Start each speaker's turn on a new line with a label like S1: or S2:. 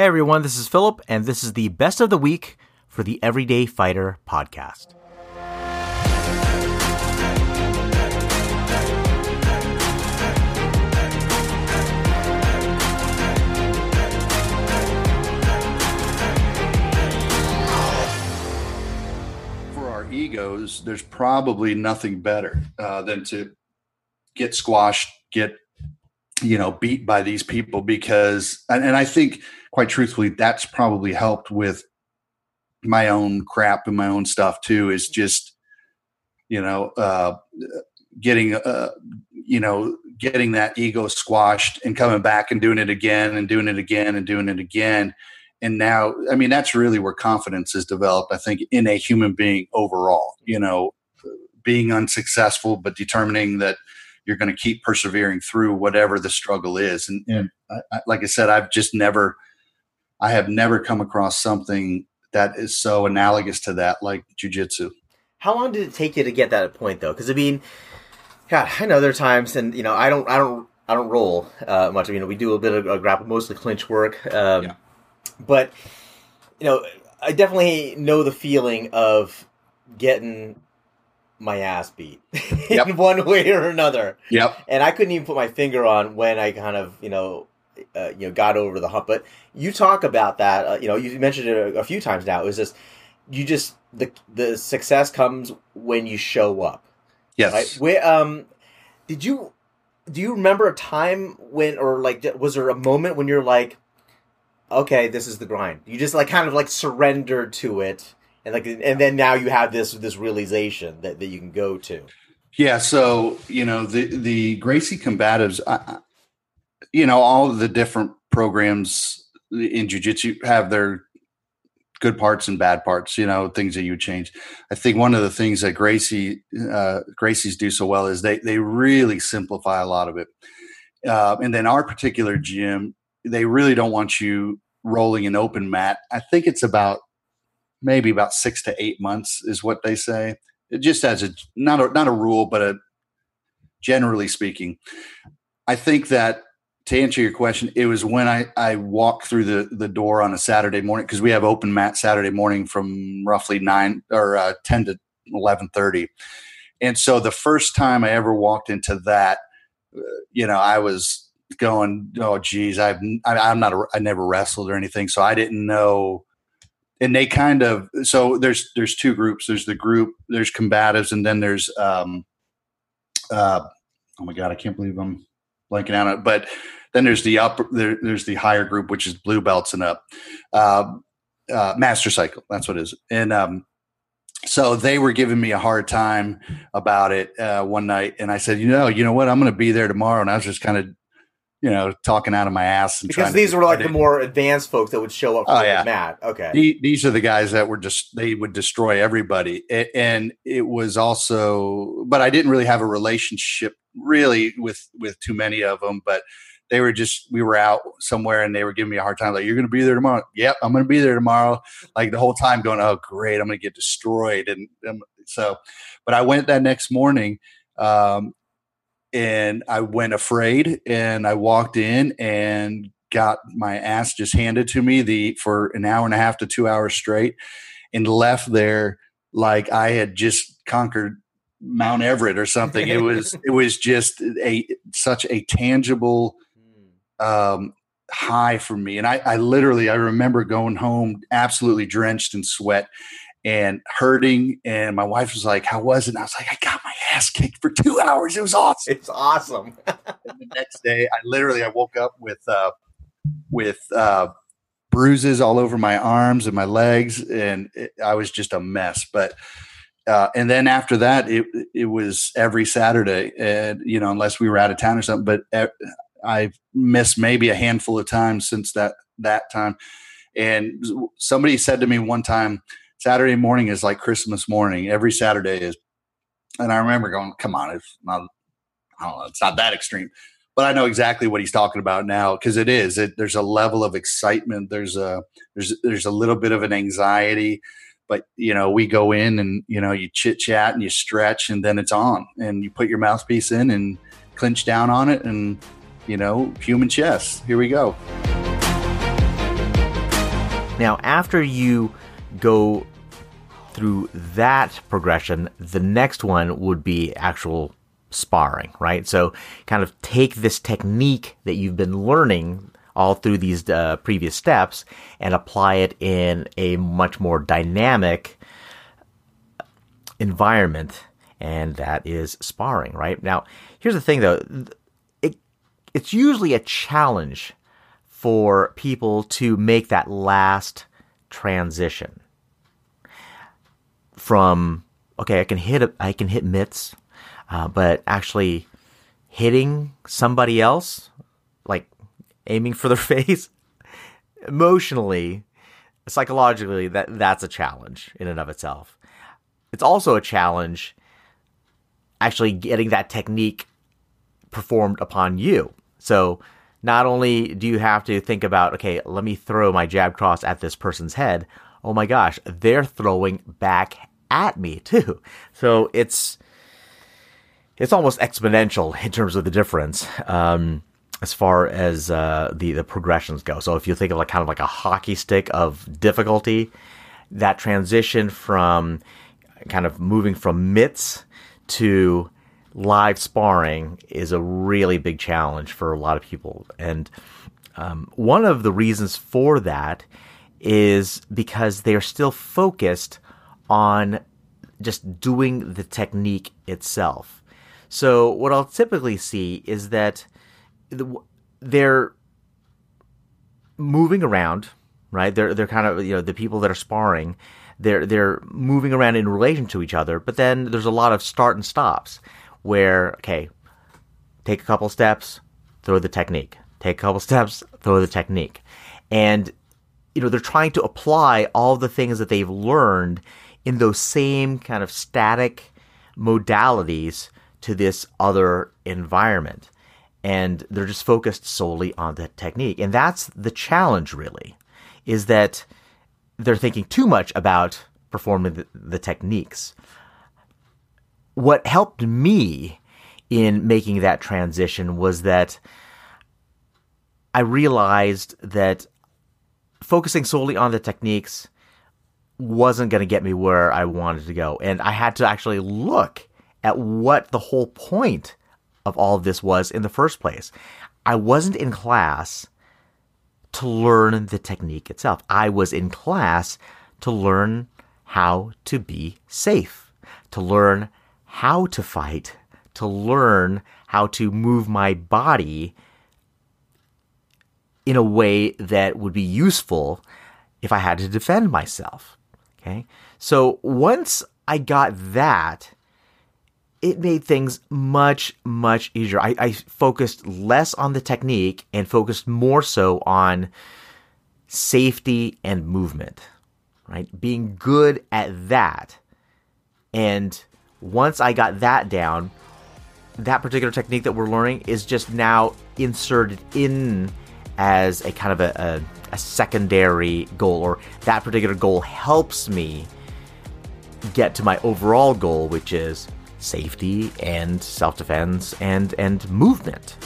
S1: Hey everyone, this is Philip, and this is the best of the week for the Everyday Fighter podcast.
S2: For our egos, there's probably nothing better uh, than to get squashed, get you know beat by these people because and, and i think quite truthfully that's probably helped with my own crap and my own stuff too is just you know uh getting uh you know getting that ego squashed and coming back and doing it again and doing it again and doing it again and now i mean that's really where confidence is developed i think in a human being overall you know being unsuccessful but determining that you're going to keep persevering through whatever the struggle is. And, and I, I, like I said, I've just never, I have never come across something that is so analogous to that, like jujitsu.
S1: How long did it take you to get that point, though? Because I mean, God, I know there are times, and you know, I don't, I don't, I don't roll uh, much. You know, we do a bit of uh, grapple, mostly clinch work. Um, yeah. But you know, I definitely know the feeling of getting my ass beat yep. in one way or another.
S2: Yep.
S1: And I couldn't even put my finger on when I kind of, you know, uh, you know, got over the hump. But you talk about that. Uh, you know, you mentioned it a, a, few times now. Is this you just the the success comes when you show up.
S2: Yes.
S1: Right? Where, um, did you do you remember a time when or like was there a moment when you're like, okay, this is the grind. You just like kind of like surrendered to it and like and then now you have this this realization that, that you can go to
S2: yeah so you know the the gracie combatives I, you know all the different programs in jiu-jitsu have their good parts and bad parts you know things that you change. I think one of the things that gracie uh, gracie's do so well is they they really simplify a lot of it. Uh, and then our particular gym they really don't want you rolling an open mat. I think it's about maybe about six to eight months is what they say. It just as a not a not a rule, but a generally speaking, I think that to answer your question, it was when I I walked through the the door on a Saturday morning because we have open mat Saturday morning from roughly nine or uh, ten to eleven thirty, and so the first time I ever walked into that, uh, you know, I was going, oh geez, I've I, I'm not a, I never wrestled or anything, so I didn't know. And they kind of so there's there's two groups. There's the group there's combatives and then there's um uh oh my god i can't believe i'm blanking out on it. But then there's the upper there, there's the higher group which is blue belts and up. Um uh, master cycle that's what it is. And um so they were giving me a hard time about it uh, one night. And i said you know you know what? I'm going to be there tomorrow. And i was just kind of you know, talking out of my ass.
S1: because these were like the more advanced folks that would show up. oh yeah, Matt. Okay,
S2: these are the guys that were just they would destroy everybody, and it was also. But I didn't really have a relationship really with with too many of them, but they were just we were out somewhere and they were giving me a hard time like you're going to be there tomorrow yep i'm going to be there tomorrow like the whole time going oh great i'm going to get destroyed and, and, so but i went that next morning um, and I went afraid and I walked in and got my ass just handed to me the for an hour and a half to two hours straight and left there like I had just conquered Mount Everest or something. It was it was just a such a tangible hmm. um, high for me. And I, I literally I remember going home absolutely drenched in sweat and hurting. And my wife was like, How was it? And I was like, I got ass kicked for two hours. It was awesome.
S1: It's awesome.
S2: and the next day, I literally I woke up with uh, with uh, bruises all over my arms and my legs, and it, I was just a mess. But uh, and then after that, it it was every Saturday, and you know, unless we were out of town or something. But uh, I've missed maybe a handful of times since that that time. And somebody said to me one time, Saturday morning is like Christmas morning. Every Saturday is and I remember going, come on, it's not, I don't know, it's not that extreme. But I know exactly what he's talking about now because it is. It, there's a level of excitement. There's a there's there's a little bit of an anxiety, but you know we go in and you know you chit chat and you stretch and then it's on and you put your mouthpiece in and clinch down on it and you know human chess. Here we go.
S1: Now, after you go through that progression, the next one would be actual sparring, right? So, kind of take this technique that you've been learning all through these uh, previous steps and apply it in a much more dynamic environment, and that is sparring, right? Now, here's the thing though, it it's usually a challenge for people to make that last transition from okay, I can hit I can hit mitts, uh, but actually hitting somebody else, like aiming for their face, emotionally, psychologically, that that's a challenge in and of itself. It's also a challenge actually getting that technique performed upon you. So not only do you have to think about, okay, let me throw my jab cross at this person's head. Oh my gosh, they're throwing back at me too. So it's it's almost exponential in terms of the difference um, as far as uh, the the progressions go. So if you think of like kind of like a hockey stick of difficulty, that transition from kind of moving from mitts to live sparring is a really big challenge for a lot of people. And um, one of the reasons for that is because they're still focused on just doing the technique itself. So, what I'll typically see is that they're moving around, right? They're they're kind of you know the people that are sparring, they're they're moving around in relation to each other. But then there's a lot of start and stops where okay, take a couple steps, throw the technique. Take a couple steps, throw the technique. And you know, they're trying to apply all the things that they've learned in those same kind of static modalities to this other environment. And they're just focused solely on the technique. And that's the challenge really, is that they're thinking too much about performing the, the techniques what helped me in making that transition was that I realized that focusing solely on the techniques wasn't going to get me where I wanted to go. And I had to actually look at what the whole point of all of this was in the first place. I wasn't in class to learn the technique itself. I was in class to learn how to be safe, to learn how to fight, to learn how to move my body in a way that would be useful if I had to defend myself. Okay. So once I got that, it made things much, much easier. I, I, focused less on the technique and focused more so on safety and movement, right? Being good at that and once I got that down, that particular technique that we're learning is just now inserted in as a kind of a, a, a secondary goal, or that particular goal helps me get to my overall goal, which is safety and self defense and, and movement.